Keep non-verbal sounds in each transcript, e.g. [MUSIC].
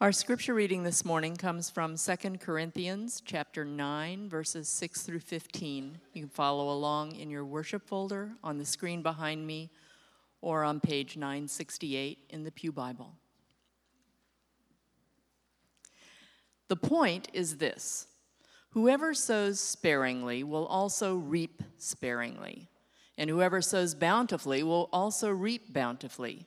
Our scripture reading this morning comes from 2 Corinthians chapter 9 verses 6 through 15. You can follow along in your worship folder on the screen behind me or on page 968 in the Pew Bible. The point is this whoever sows sparingly will also reap sparingly, and whoever sows bountifully will also reap bountifully.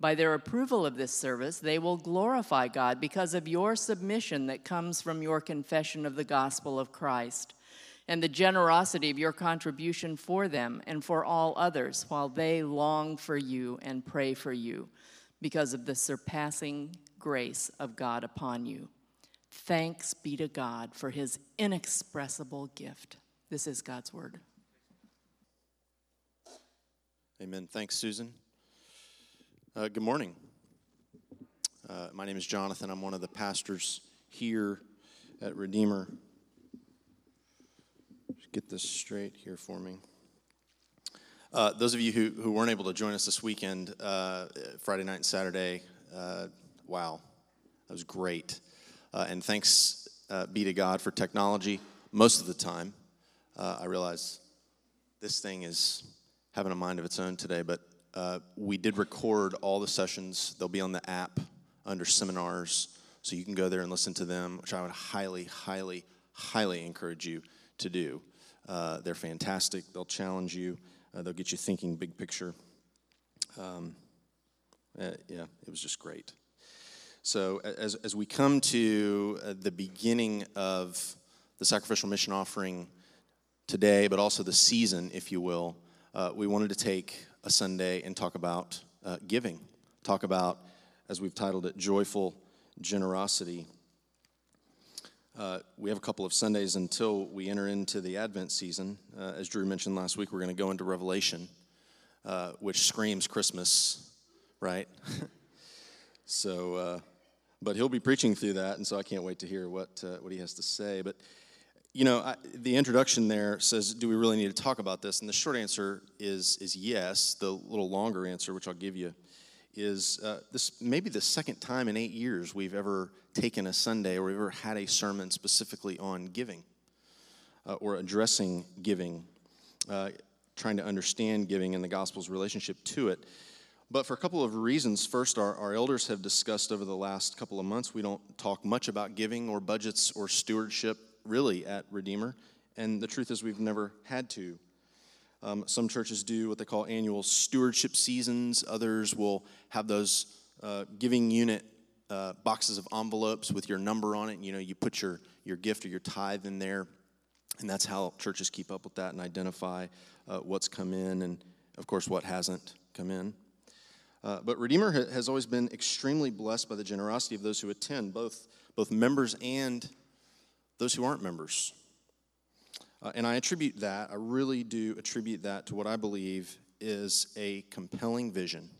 By their approval of this service, they will glorify God because of your submission that comes from your confession of the gospel of Christ and the generosity of your contribution for them and for all others while they long for you and pray for you because of the surpassing grace of God upon you. Thanks be to God for his inexpressible gift. This is God's word. Amen. Thanks, Susan. Uh, good morning. Uh, my name is Jonathan. I'm one of the pastors here at Redeemer. Get this straight here for me. Uh, those of you who, who weren't able to join us this weekend, uh, Friday night and Saturday, uh, wow, that was great. Uh, and thanks be to God for technology most of the time. I realize this thing is having a mind of its own today, but uh, we did record all the sessions. They'll be on the app under seminars, so you can go there and listen to them, which I would highly, highly, highly encourage you to do. Uh, they're fantastic. They'll challenge you. Uh, they'll get you thinking big picture. Um, uh, yeah, it was just great. So as, as we come to uh, the beginning of the sacrificial mission offering today, but also the season, if you will, we wanted to take a Sunday and talk about uh, giving, talk about, as we've titled it, joyful generosity. Uh, we have a couple of Sundays until we enter into the Advent season. Uh, as Drew mentioned last week, we're going to go into Revelation, uh, which screams Christmas, right? [LAUGHS] so, uh, but he'll be preaching through that, and so I can't wait to hear what, uh, what he has to say. But you know, I, the introduction there says, "Do we really need to talk about this?" And the short answer is is yes. The little longer answer, which I'll give you, is uh, this maybe the second time in eight years we've ever taken a Sunday or we've ever had a sermon specifically on giving uh, or addressing giving, uh, trying to understand giving and the gospel's relationship to it. But for a couple of reasons. First, our, our elders have discussed over the last couple of months, we don't talk much about giving or budgets or stewardship really at Redeemer, and the truth is we've never had to. Um, some churches do what they call annual stewardship seasons. Others will have those uh, giving unit uh, boxes of envelopes with your number on it. You know, you put your, your gift or your tithe in there, and that's how churches keep up with that and identify uh, what's come in and, of course, what hasn't come in. Uh, but Redeemer ha- has always been extremely blessed by the generosity of those who attend, both, both members and those who aren't members. Uh, and I attribute that, I really do attribute that to what I believe is a compelling vision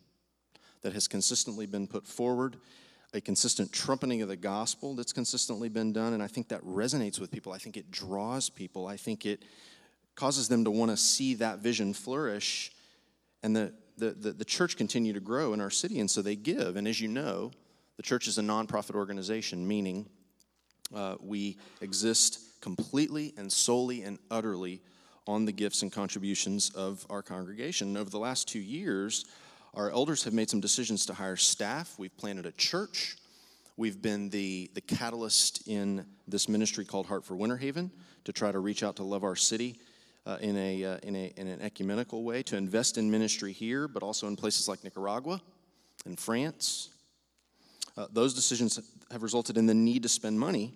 that has consistently been put forward, a consistent trumpeting of the gospel that's consistently been done. And I think that resonates with people. I think it draws people. I think it causes them to want to see that vision flourish and the, the, the, the church continue to grow in our city. And so they give. And as you know, the church is a nonprofit organization, meaning uh, we exist completely and solely and utterly on the gifts and contributions of our congregation. over the last two years, our elders have made some decisions to hire staff. We've planted a church. We've been the, the catalyst in this ministry called Heart for Winter Haven to try to reach out to love our city uh, in, a, uh, in, a, in an ecumenical way, to invest in ministry here, but also in places like Nicaragua and France. Uh, those decisions have resulted in the need to spend money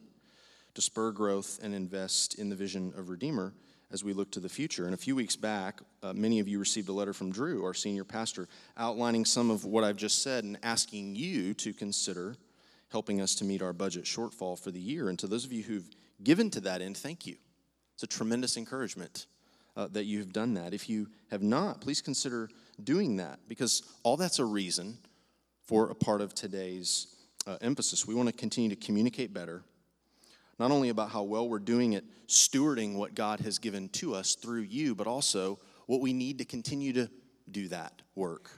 to spur growth and invest in the vision of Redeemer as we look to the future. And a few weeks back, uh, many of you received a letter from Drew, our senior pastor, outlining some of what I've just said and asking you to consider helping us to meet our budget shortfall for the year. And to those of you who've given to that end, thank you. It's a tremendous encouragement uh, that you've done that. If you have not, please consider doing that because all that's a reason for a part of today's uh, emphasis. We want to continue to communicate better not only about how well we're doing at stewarding what God has given to us through you, but also what we need to continue to do that work,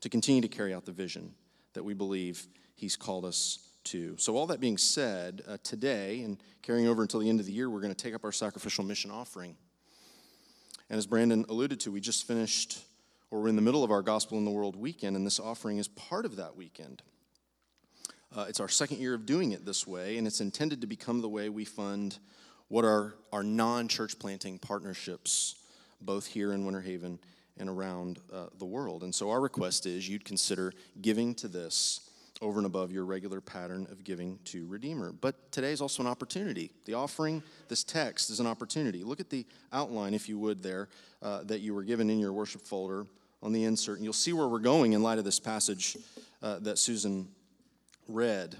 to continue to carry out the vision that we believe He's called us to. So, all that being said, uh, today and carrying over until the end of the year, we're going to take up our sacrificial mission offering. And as Brandon alluded to, we just finished, or we're in the middle of our Gospel in the World weekend, and this offering is part of that weekend. Uh, it's our second year of doing it this way, and it's intended to become the way we fund what are our non church planting partnerships, both here in Winter Haven and around uh, the world. And so, our request is you'd consider giving to this over and above your regular pattern of giving to Redeemer. But today is also an opportunity. The offering, this text, is an opportunity. Look at the outline, if you would, there uh, that you were given in your worship folder on the insert, and you'll see where we're going in light of this passage uh, that Susan read.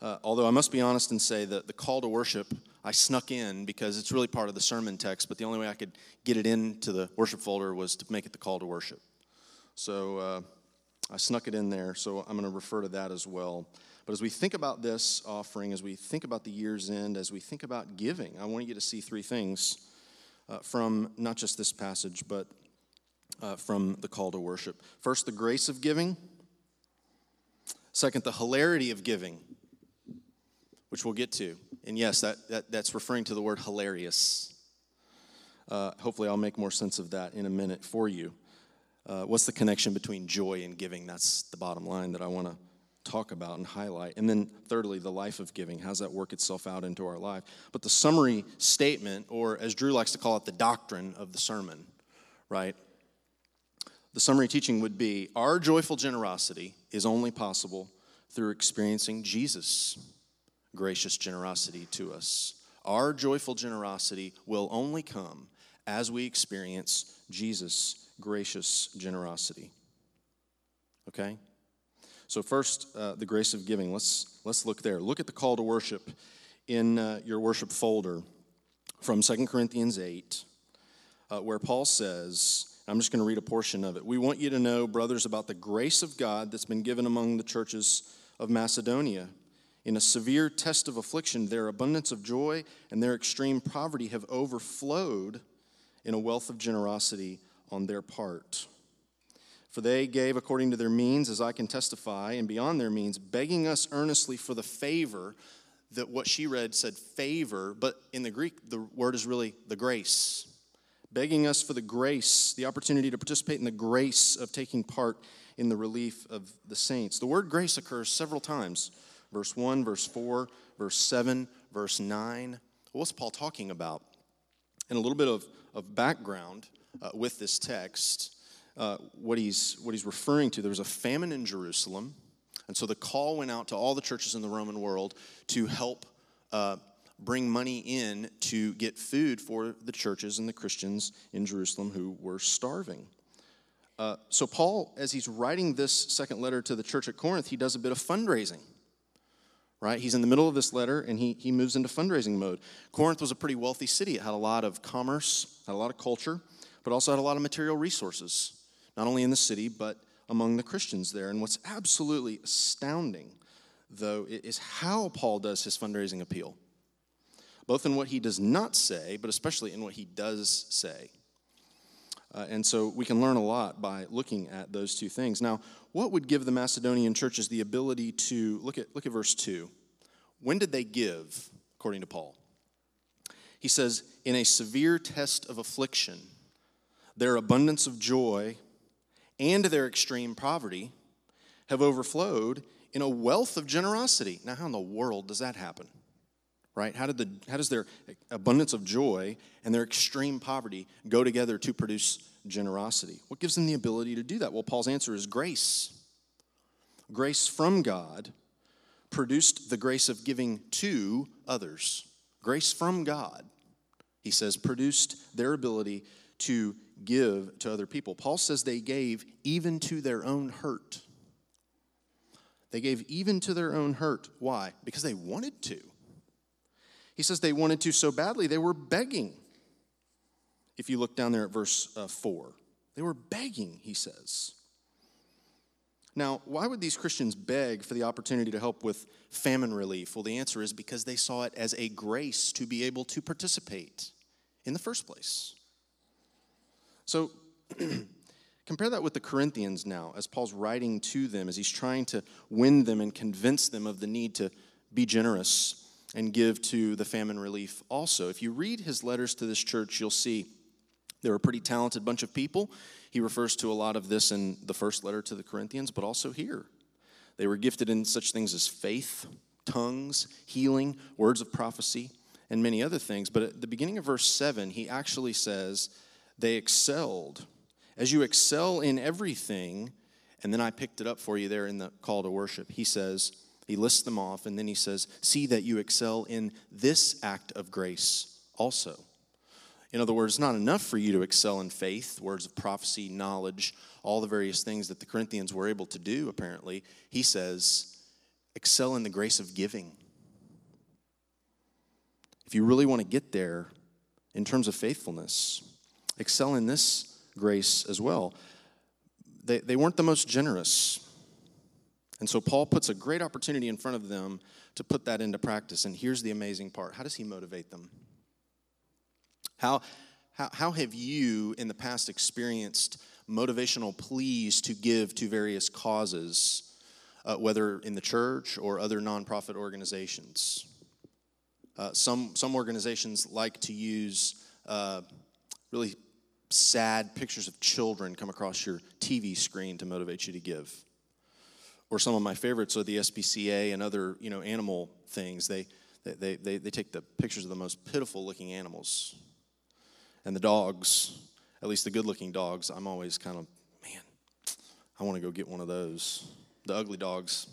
Uh, although I must be honest and say that the call to worship I snuck in because it's really part of the sermon text, but the only way I could get it into the worship folder was to make it the call to worship. So uh, I snuck it in there, so I'm going to refer to that as well. But as we think about this offering, as we think about the year's end, as we think about giving, I want you to see three things uh, from not just this passage, but uh, from the call to worship. First, the grace of giving. Second, the hilarity of giving, which we'll get to. And yes, that, that that's referring to the word hilarious. Uh, hopefully, I'll make more sense of that in a minute for you. Uh, what's the connection between joy and giving? That's the bottom line that I want to talk about and highlight. And then, thirdly, the life of giving. How's that work itself out into our life? But the summary statement, or as Drew likes to call it, the doctrine of the sermon, right? The summary teaching would be Our joyful generosity is only possible through experiencing Jesus' gracious generosity to us. Our joyful generosity will only come as we experience Jesus' gracious generosity. Okay? So, first, uh, the grace of giving. Let's, let's look there. Look at the call to worship in uh, your worship folder from 2 Corinthians 8, uh, where Paul says, I'm just going to read a portion of it. We want you to know, brothers, about the grace of God that's been given among the churches of Macedonia. In a severe test of affliction, their abundance of joy and their extreme poverty have overflowed in a wealth of generosity on their part. For they gave according to their means, as I can testify, and beyond their means, begging us earnestly for the favor that what she read said favor, but in the Greek, the word is really the grace begging us for the grace, the opportunity to participate in the grace of taking part in the relief of the saints. The word grace occurs several times verse 1, verse 4, verse 7, verse 9. What's Paul talking about? And a little bit of, of background uh, with this text, uh, what, he's, what he's referring to. There was a famine in Jerusalem, and so the call went out to all the churches in the Roman world to help uh, bring money in to get food for the churches and the Christians in Jerusalem who were starving. Uh, so, Paul, as he's writing this second letter to the church at Corinth, he does a bit of fundraising. Right? He's in the middle of this letter and he, he moves into fundraising mode. Corinth was a pretty wealthy city. It had a lot of commerce, had a lot of culture, but also had a lot of material resources, not only in the city, but among the Christians there. And what's absolutely astounding, though, is how Paul does his fundraising appeal both in what he does not say, but especially in what he does say. Uh, and so we can learn a lot by looking at those two things. Now, what would give the Macedonian churches the ability to look at look at verse 2. When did they give, according to Paul? He says, in a severe test of affliction, their abundance of joy and their extreme poverty have overflowed in a wealth of generosity. Now, how in the world does that happen? Right? How, did the, how does their abundance of joy and their extreme poverty go together to produce generosity? What gives them the ability to do that? Well, Paul's answer is grace. Grace from God produced the grace of giving to others. Grace from God, he says, produced their ability to give to other people. Paul says they gave even to their own hurt. They gave even to their own hurt. Why? Because they wanted to. He says they wanted to so badly, they were begging. If you look down there at verse uh, 4, they were begging, he says. Now, why would these Christians beg for the opportunity to help with famine relief? Well, the answer is because they saw it as a grace to be able to participate in the first place. So, [CLEARS THROAT] compare that with the Corinthians now, as Paul's writing to them, as he's trying to win them and convince them of the need to be generous and give to the famine relief also. If you read his letters to this church, you'll see they're a pretty talented bunch of people. He refers to a lot of this in the first letter to the Corinthians, but also here. They were gifted in such things as faith, tongues, healing, words of prophecy, and many other things. But at the beginning of verse 7, he actually says, They excelled. As you excel in everything, and then I picked it up for you there in the call to worship. He says, he lists them off, and then he says, See that you excel in this act of grace also. In other words, not enough for you to excel in faith, words of prophecy, knowledge, all the various things that the Corinthians were able to do, apparently. He says, excel in the grace of giving. If you really want to get there in terms of faithfulness, excel in this grace as well. They, they weren't the most generous. And so Paul puts a great opportunity in front of them to put that into practice. And here's the amazing part how does he motivate them? How, how, how have you in the past experienced motivational pleas to give to various causes, uh, whether in the church or other nonprofit organizations? Uh, some, some organizations like to use uh, really sad pictures of children come across your TV screen to motivate you to give. Or some of my favorites are the SPCA and other you know, animal things. They, they, they, they take the pictures of the most pitiful looking animals and the dogs, at least the good looking dogs, I'm always kind of, man, I want to go get one of those. The ugly dogs,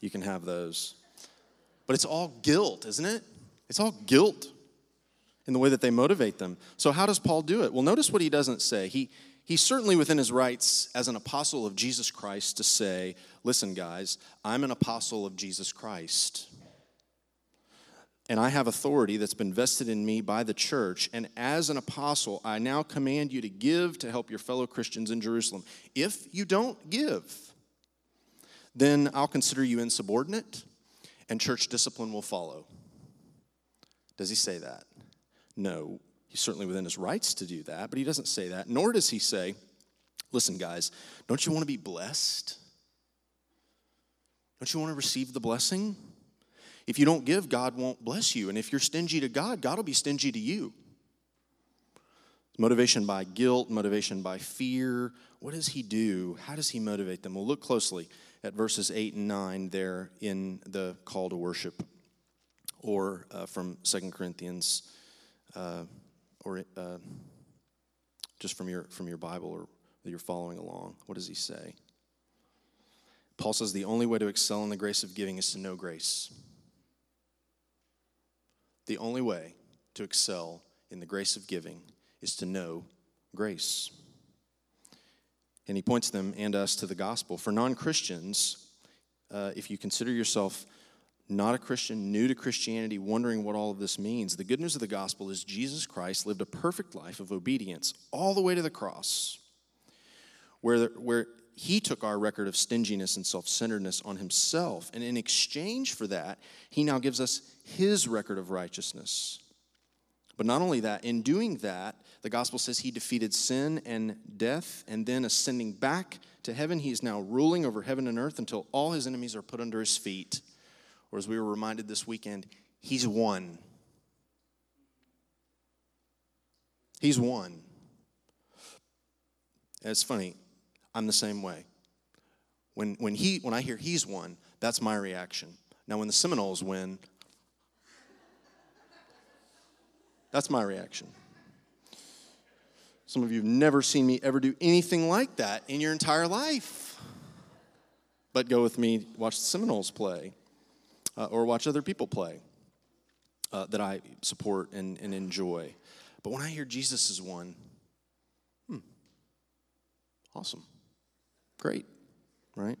you can have those. But it's all guilt, isn't it? It's all guilt in the way that they motivate them. So, how does Paul do it? Well, notice what he doesn't say. He, he's certainly within his rights as an apostle of Jesus Christ to say, listen, guys, I'm an apostle of Jesus Christ and I have authority that's been vested in me by the church. And as an apostle, I now command you to give to help your fellow Christians in Jerusalem. If you don't give, then I'll consider you insubordinate, and church discipline will follow. Does he say that? No. He's certainly within his rights to do that, but he doesn't say that. Nor does he say, listen, guys, don't you want to be blessed? Don't you want to receive the blessing? If you don't give, God won't bless you. And if you're stingy to God, God will be stingy to you. Motivation by guilt, motivation by fear. What does he do? How does he motivate them? We'll look closely at verses 8 and 9 there in the call to worship, or uh, from Second Corinthians, uh, or uh, just from your, from your Bible or that you're following along. What does he say? Paul says the only way to excel in the grace of giving is to know grace. The only way to excel in the grace of giving is to know grace. And he points them and us to the gospel. For non Christians, uh, if you consider yourself not a Christian, new to Christianity, wondering what all of this means, the good news of the gospel is Jesus Christ lived a perfect life of obedience all the way to the cross, where, where he took our record of stinginess and self centeredness on himself. And in exchange for that, he now gives us his record of righteousness. But not only that, in doing that, the gospel says he defeated sin and death, and then ascending back to heaven, he is now ruling over heaven and earth until all his enemies are put under his feet. Or as we were reminded this weekend, he's won. He's won. it's funny, I'm the same way. When, when, he, when I hear he's won, that's my reaction. Now, when the Seminoles win, that's my reaction. Some of you have never seen me ever do anything like that in your entire life. But go with me, watch the Seminoles play, uh, or watch other people play uh, that I support and, and enjoy. But when I hear Jesus is won, hmm, awesome, great, right?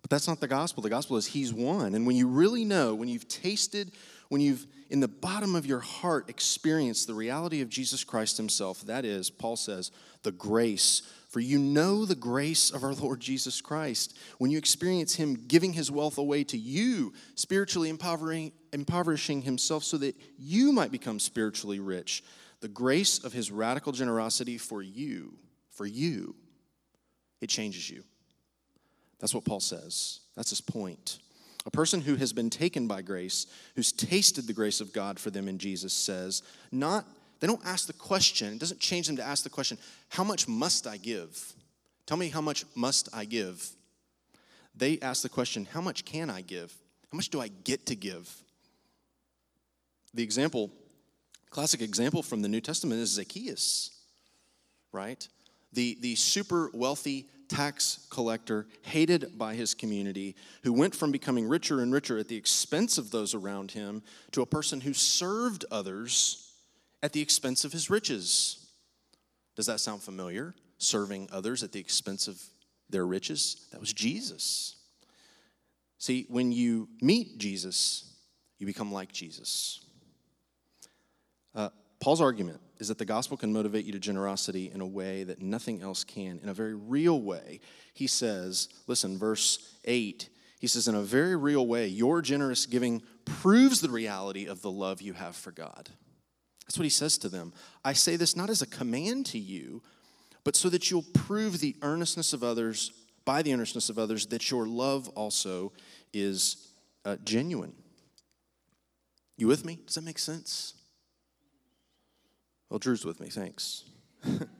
But that's not the gospel. The gospel is He's won. And when you really know, when you've tasted, when you've in the bottom of your heart experienced the reality of Jesus Christ Himself, that is, Paul says, the grace. For you know the grace of our Lord Jesus Christ. When you experience Him giving His wealth away to you, spiritually impoverishing Himself so that you might become spiritually rich, the grace of His radical generosity for you, for you, it changes you. That's what Paul says. That's his point. A person who has been taken by grace, who's tasted the grace of God for them in Jesus, says, not, they don't ask the question, it doesn't change them to ask the question, how much must I give? Tell me how much must I give? They ask the question, how much can I give? How much do I get to give? The example, classic example from the New Testament is Zacchaeus, right? The, the super wealthy tax collector, hated by his community, who went from becoming richer and richer at the expense of those around him to a person who served others at the expense of his riches. Does that sound familiar? Serving others at the expense of their riches? That was Jesus. See, when you meet Jesus, you become like Jesus. Uh, Paul's argument is that the gospel can motivate you to generosity in a way that nothing else can, in a very real way. He says, listen, verse 8, he says, in a very real way, your generous giving proves the reality of the love you have for God. That's what he says to them. I say this not as a command to you, but so that you'll prove the earnestness of others, by the earnestness of others, that your love also is uh, genuine. You with me? Does that make sense? Well, Drew's with me, thanks. [LAUGHS]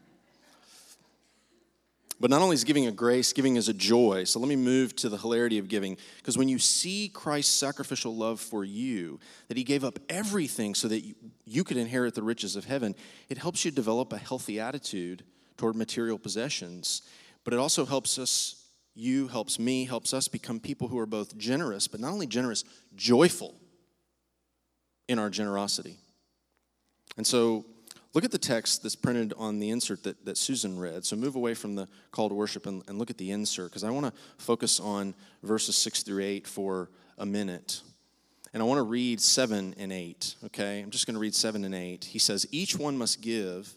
but not only is giving a grace, giving is a joy. So let me move to the hilarity of giving. Because when you see Christ's sacrificial love for you, that he gave up everything so that you could inherit the riches of heaven, it helps you develop a healthy attitude toward material possessions. But it also helps us, you, helps me, helps us become people who are both generous, but not only generous, joyful in our generosity. And so Look at the text that's printed on the insert that, that Susan read. So move away from the call to worship and, and look at the insert because I want to focus on verses 6 through 8 for a minute. And I want to read 7 and 8, okay? I'm just going to read 7 and 8. He says, Each one must give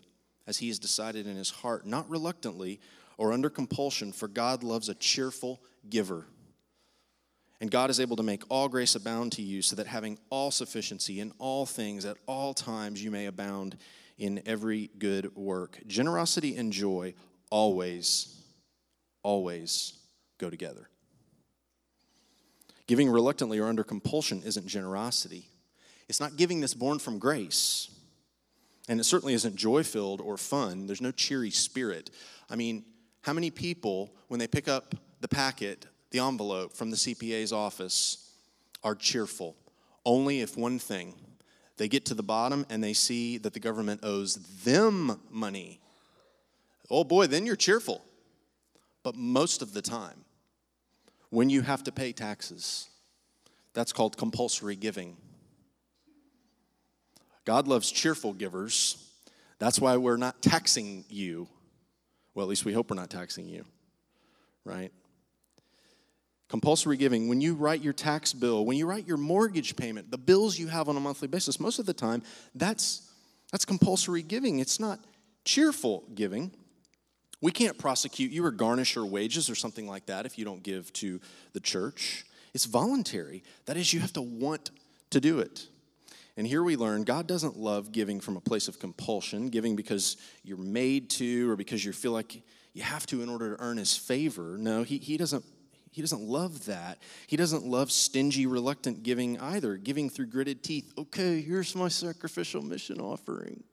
as he has decided in his heart, not reluctantly or under compulsion, for God loves a cheerful giver. And God is able to make all grace abound to you, so that having all sufficiency in all things at all times you may abound in every good work. Generosity and joy always, always go together. Giving reluctantly or under compulsion isn't generosity. It's not giving that's born from grace. And it certainly isn't joy filled or fun. There's no cheery spirit. I mean, how many people, when they pick up the packet, the envelope from the CPA's office, are cheerful? Only if one thing they get to the bottom and they see that the government owes them money. Oh boy, then you're cheerful. But most of the time, when you have to pay taxes, that's called compulsory giving. God loves cheerful givers. That's why we're not taxing you. Well, at least we hope we're not taxing you, right? Compulsory giving, when you write your tax bill, when you write your mortgage payment, the bills you have on a monthly basis, most of the time, that's, that's compulsory giving. It's not cheerful giving. We can't prosecute you or garnish your wages or something like that if you don't give to the church. It's voluntary. That is, you have to want to do it. And here we learn God doesn't love giving from a place of compulsion, giving because you're made to or because you feel like you have to in order to earn his favor. No, he, he doesn't he doesn't love that. He doesn't love stingy, reluctant giving either, giving through gritted teeth. Okay, here's my sacrificial mission offering.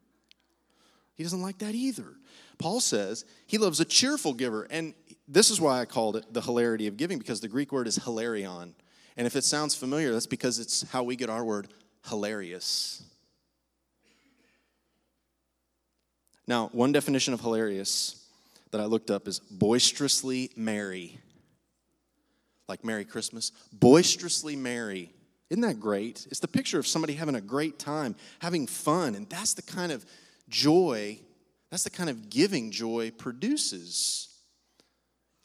He doesn't like that either. Paul says he loves a cheerful giver. And this is why I called it the hilarity of giving, because the Greek word is hilarion. And if it sounds familiar, that's because it's how we get our word hilarious. Now, one definition of hilarious that I looked up is boisterously merry. Like Merry Christmas. Boisterously merry. Isn't that great? It's the picture of somebody having a great time, having fun. And that's the kind of joy, that's the kind of giving joy produces.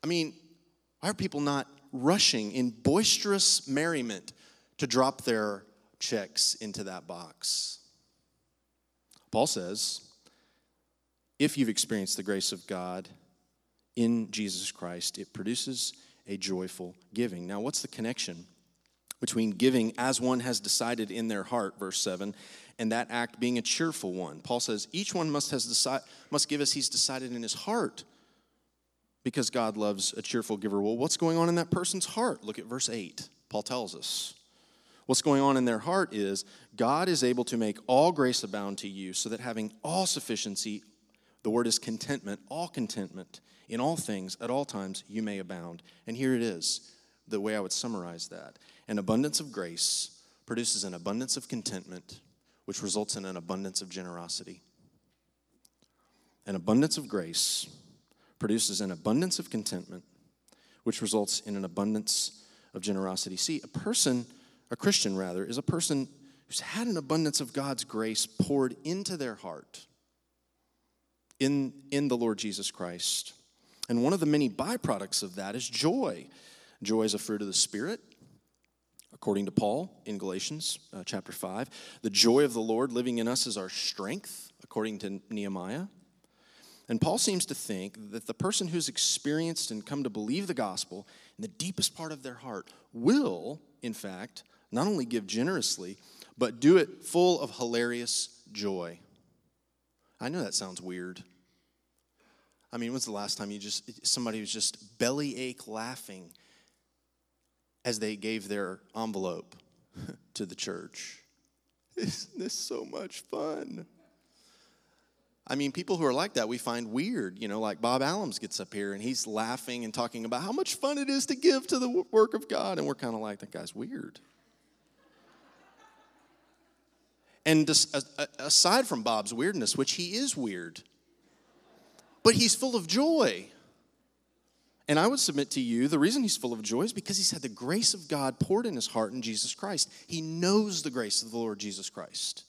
I mean, why are people not rushing in boisterous merriment to drop their checks into that box? Paul says, if you've experienced the grace of God in Jesus Christ, it produces a joyful giving. Now, what's the connection between giving as one has decided in their heart, verse 7, and that act being a cheerful one? Paul says each one must, has decide, must give as he's decided in his heart because God loves a cheerful giver. Well, what's going on in that person's heart? Look at verse 8. Paul tells us. What's going on in their heart is God is able to make all grace abound to you, so that having all sufficiency, the word is contentment, all contentment in all things at all times you may abound. And here it is, the way I would summarize that. An abundance of grace produces an abundance of contentment, which results in an abundance of generosity. An abundance of grace produces an abundance of contentment, which results in an abundance of generosity. See, a person, a Christian rather, is a person who's had an abundance of God's grace poured into their heart in, in the Lord Jesus Christ. And one of the many byproducts of that is joy. Joy is a fruit of the Spirit, according to Paul in Galatians uh, chapter 5. The joy of the Lord living in us is our strength, according to Nehemiah. And Paul seems to think that the person who's experienced and come to believe the gospel in the deepest part of their heart will, in fact, not only give generously, but do it full of hilarious joy. I know that sounds weird. I mean, when's the last time you just, somebody was just belly ache laughing as they gave their envelope [LAUGHS] to the church? Isn't this so much fun? I mean, people who are like that we find weird. You know, like Bob Allums gets up here and he's laughing and talking about how much fun it is to give to the work of God. And we're kind of like, that guy's weird. And aside from Bob's weirdness, which he is weird, but he's full of joy. And I would submit to you the reason he's full of joy is because he's had the grace of God poured in his heart in Jesus Christ. He knows the grace of the Lord Jesus Christ.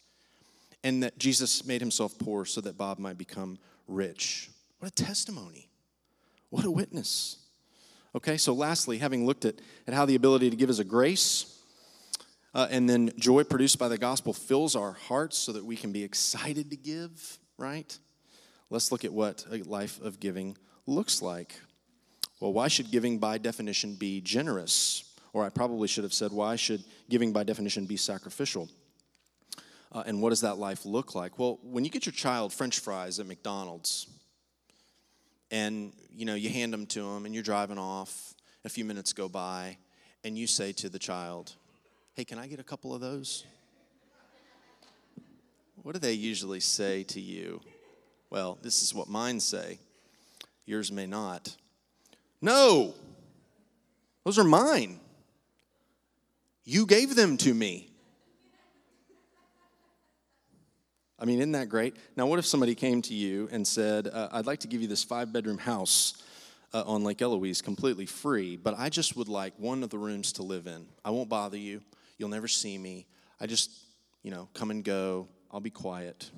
And that Jesus made himself poor so that Bob might become rich. What a testimony. What a witness. Okay, so lastly, having looked at, at how the ability to give is a grace, uh, and then joy produced by the gospel fills our hearts so that we can be excited to give, right? Let's look at what a life of giving looks like. Well, why should giving by definition be generous? Or I probably should have said, why should giving by definition be sacrificial? Uh, and what does that life look like? Well, when you get your child French fries at McDonald's, and you know you hand them to them, and you're driving off, a few minutes go by, and you say to the child, Hey, can I get a couple of those? What do they usually say to you? Well, this is what mine say. Yours may not. No, those are mine. You gave them to me. I mean, isn't that great? Now, what if somebody came to you and said, uh, I'd like to give you this five bedroom house uh, on Lake Eloise completely free, but I just would like one of the rooms to live in. I won't bother you. You'll never see me. I just, you know, come and go. I'll be quiet.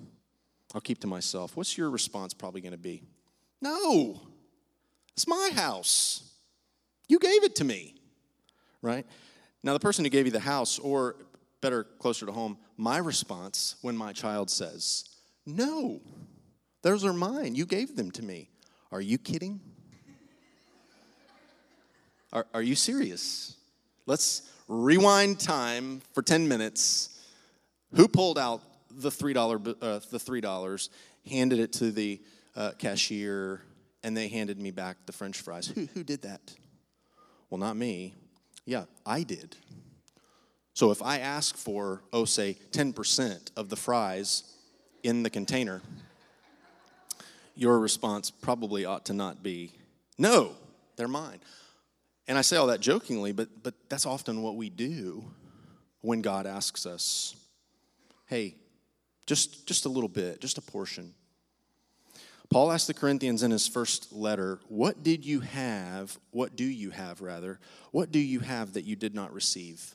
I'll keep to myself. What's your response probably going to be? No, it's my house. You gave it to me, right? Now, the person who gave you the house, or better, closer to home, my response when my child says, No, those are mine. You gave them to me. Are you kidding? Are, are you serious? Let's rewind time for 10 minutes. Who pulled out the $3, uh, the $3 handed it to the uh, cashier, and they handed me back the french fries? Who, who did that? Well, not me. Yeah, I did. So if I ask for, oh, say, 10% of the fries in the container, your response probably ought to not be, no, they're mine. And I say all that jokingly, but, but that's often what we do when God asks us, hey, just, just a little bit, just a portion. Paul asked the Corinthians in his first letter, What did you have? What do you have, rather? What do you have that you did not receive?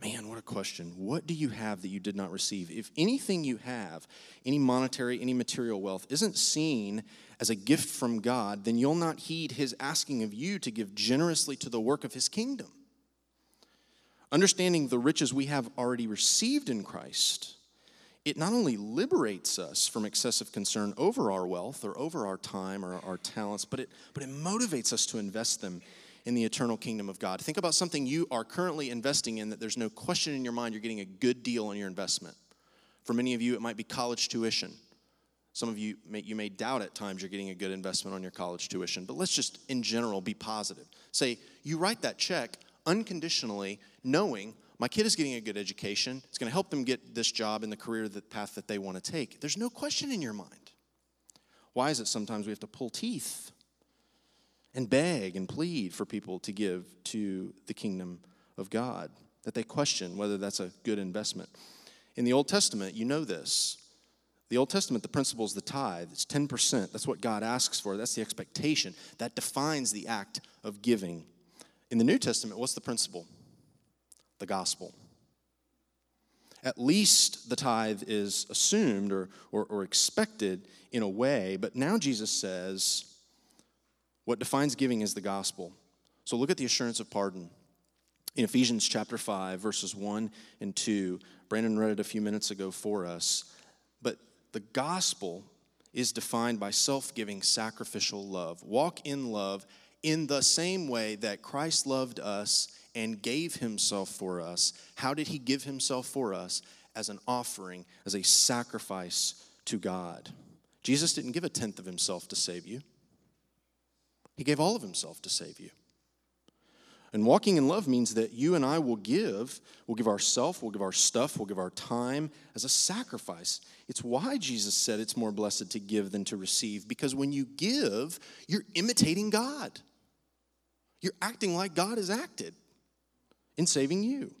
Man, what a question. What do you have that you did not receive? If anything you have, any monetary, any material wealth, isn't seen as a gift from God, then you'll not heed his asking of you to give generously to the work of his kingdom. Understanding the riches we have already received in Christ, it not only liberates us from excessive concern over our wealth or over our time or our talents, but it, but it motivates us to invest them in the eternal kingdom of God. Think about something you are currently investing in that there's no question in your mind you're getting a good deal on your investment. For many of you, it might be college tuition. Some of you may, you may doubt at times you're getting a good investment on your college tuition, but let's just in general be positive. Say, you write that check unconditionally, knowing my kid is getting a good education, it's going to help them get this job in the career path that they want to take. There's no question in your mind. Why is it sometimes we have to pull teeth and beg and plead for people to give to the kingdom of God, that they question whether that's a good investment. In the Old Testament, you know this. The Old Testament, the principle is the tithe. It's 10%. That's what God asks for. That's the expectation. That defines the act of giving. In the New Testament, what's the principle? The gospel. At least the tithe is assumed or, or, or expected in a way, but now Jesus says, what defines giving is the gospel. So look at the assurance of pardon. In Ephesians chapter 5, verses 1 and 2, Brandon read it a few minutes ago for us. But the gospel is defined by self giving, sacrificial love. Walk in love in the same way that Christ loved us and gave himself for us. How did he give himself for us? As an offering, as a sacrifice to God. Jesus didn't give a tenth of himself to save you. He gave all of himself to save you. And walking in love means that you and I will give, we'll give ourself, we'll give our stuff, we'll give our time as a sacrifice. It's why Jesus said it's more blessed to give than to receive, because when you give, you're imitating God. You're acting like God has acted in saving you.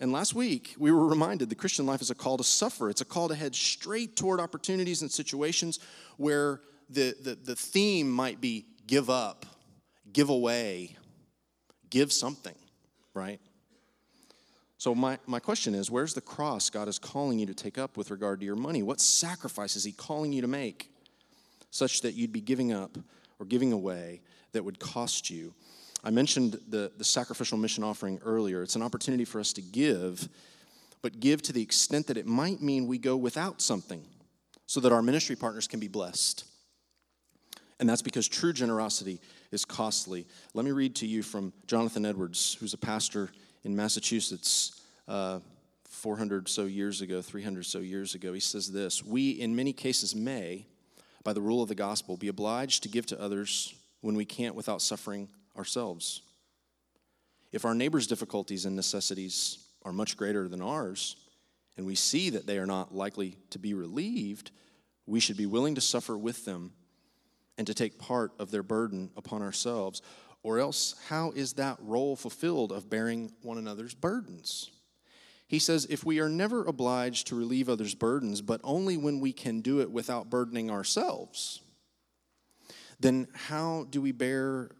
And last week, we were reminded the Christian life is a call to suffer. It's a call to head straight toward opportunities and situations where the, the, the theme might be give up, give away, give something, right? So, my, my question is where's the cross God is calling you to take up with regard to your money? What sacrifice is He calling you to make such that you'd be giving up or giving away that would cost you? I mentioned the, the sacrificial mission offering earlier. It's an opportunity for us to give, but give to the extent that it might mean we go without something so that our ministry partners can be blessed. And that's because true generosity is costly. Let me read to you from Jonathan Edwards, who's a pastor in Massachusetts uh, 400 so years ago, 300 so years ago. He says this We, in many cases, may, by the rule of the gospel, be obliged to give to others when we can't without suffering ourselves. If our neighbor's difficulties and necessities are much greater than ours, and we see that they are not likely to be relieved, we should be willing to suffer with them and to take part of their burden upon ourselves. Or else, how is that role fulfilled of bearing one another's burdens? He says, if we are never obliged to relieve others' burdens, but only when we can do it without burdening ourselves, then how do we bear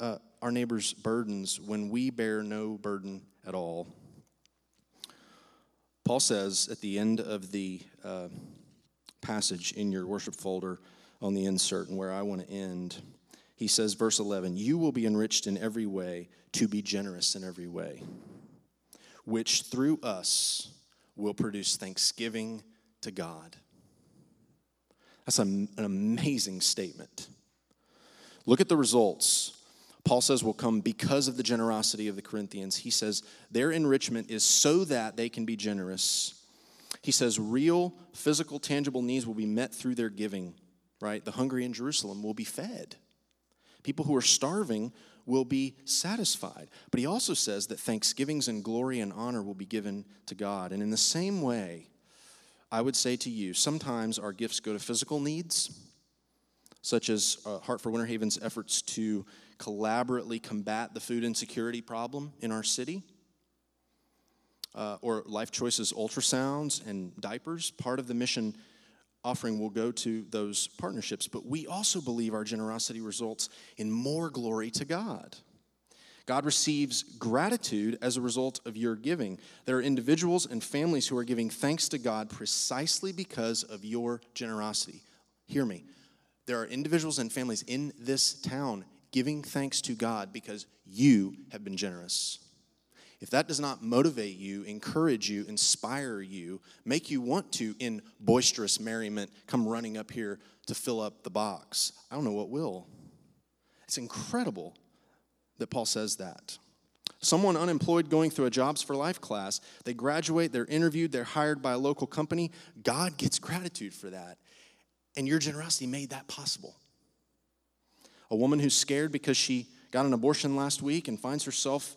uh, our neighbor's burdens when we bear no burden at all? Paul says at the end of the uh, passage in your worship folder, on the insert and where I want to end. He says, verse 11, You will be enriched in every way to be generous in every way, which through us will produce thanksgiving to God. That's an amazing statement. Look at the results. Paul says will come because of the generosity of the Corinthians. He says their enrichment is so that they can be generous. He says real, physical, tangible needs will be met through their giving right? The hungry in Jerusalem will be fed. People who are starving will be satisfied. But he also says that thanksgivings and glory and honor will be given to God. And in the same way, I would say to you, sometimes our gifts go to physical needs, such as uh, Heart for Winter Haven's efforts to collaboratively combat the food insecurity problem in our city, uh, or Life Choices ultrasounds and diapers. Part of the mission offering will go to those partnerships, but we also believe our generosity results in more glory to God. God receives gratitude as a result of your giving. There are individuals and families who are giving thanks to God precisely because of your generosity. Hear me. There are individuals and families in this town giving thanks to God because you have been generous. If that does not motivate you, encourage you, inspire you, make you want to, in boisterous merriment, come running up here to fill up the box, I don't know what will. It's incredible that Paul says that. Someone unemployed going through a Jobs for Life class, they graduate, they're interviewed, they're hired by a local company. God gets gratitude for that. And your generosity made that possible. A woman who's scared because she got an abortion last week and finds herself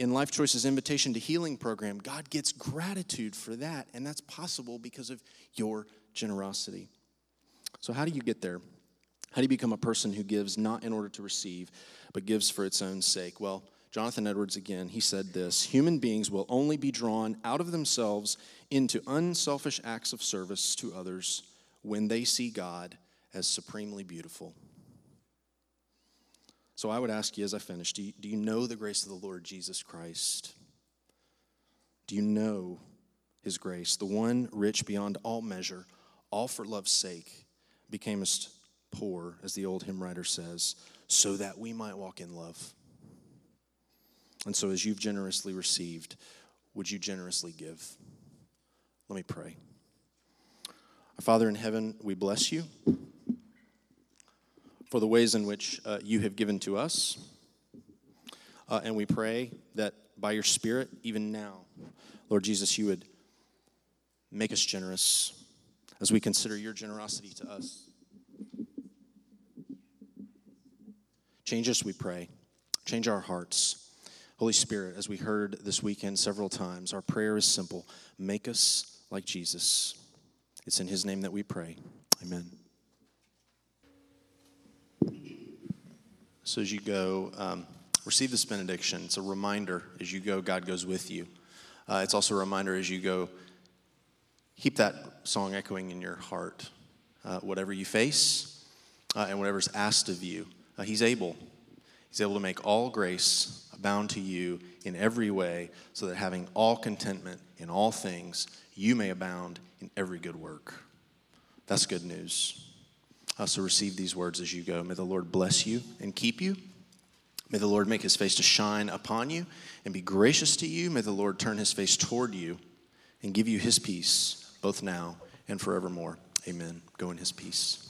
in Life Choices Invitation to Healing program, God gets gratitude for that, and that's possible because of your generosity. So, how do you get there? How do you become a person who gives not in order to receive, but gives for its own sake? Well, Jonathan Edwards again, he said this Human beings will only be drawn out of themselves into unselfish acts of service to others when they see God as supremely beautiful. So I would ask you as I finish do you, do you know the grace of the Lord Jesus Christ? Do you know his grace? The one rich beyond all measure, all for love's sake, becamest poor, as the old hymn writer says, so that we might walk in love. And so, as you've generously received, would you generously give? Let me pray. Our Father in heaven, we bless you for the ways in which uh, you have given to us. Uh, and we pray that by your Spirit, even now, Lord Jesus, you would make us generous as we consider your generosity to us. Change us, we pray. Change our hearts. Holy Spirit, as we heard this weekend several times, our prayer is simple make us like Jesus. It's in his name that we pray. Amen. So as you go, um, receive this benediction. It's a reminder as you go, God goes with you. Uh, it's also a reminder as you go, keep that song echoing in your heart. Uh, whatever you face uh, and whatever's asked of you, uh, He's able. He's able to make all grace abound to you in every way, so that having all contentment in all things, you may abound in every good work. That's good news. Uh, so receive these words as you go. May the Lord bless you and keep you. May the Lord make his face to shine upon you and be gracious to you. May the Lord turn his face toward you and give you his peace, both now and forevermore. Amen. Go in his peace.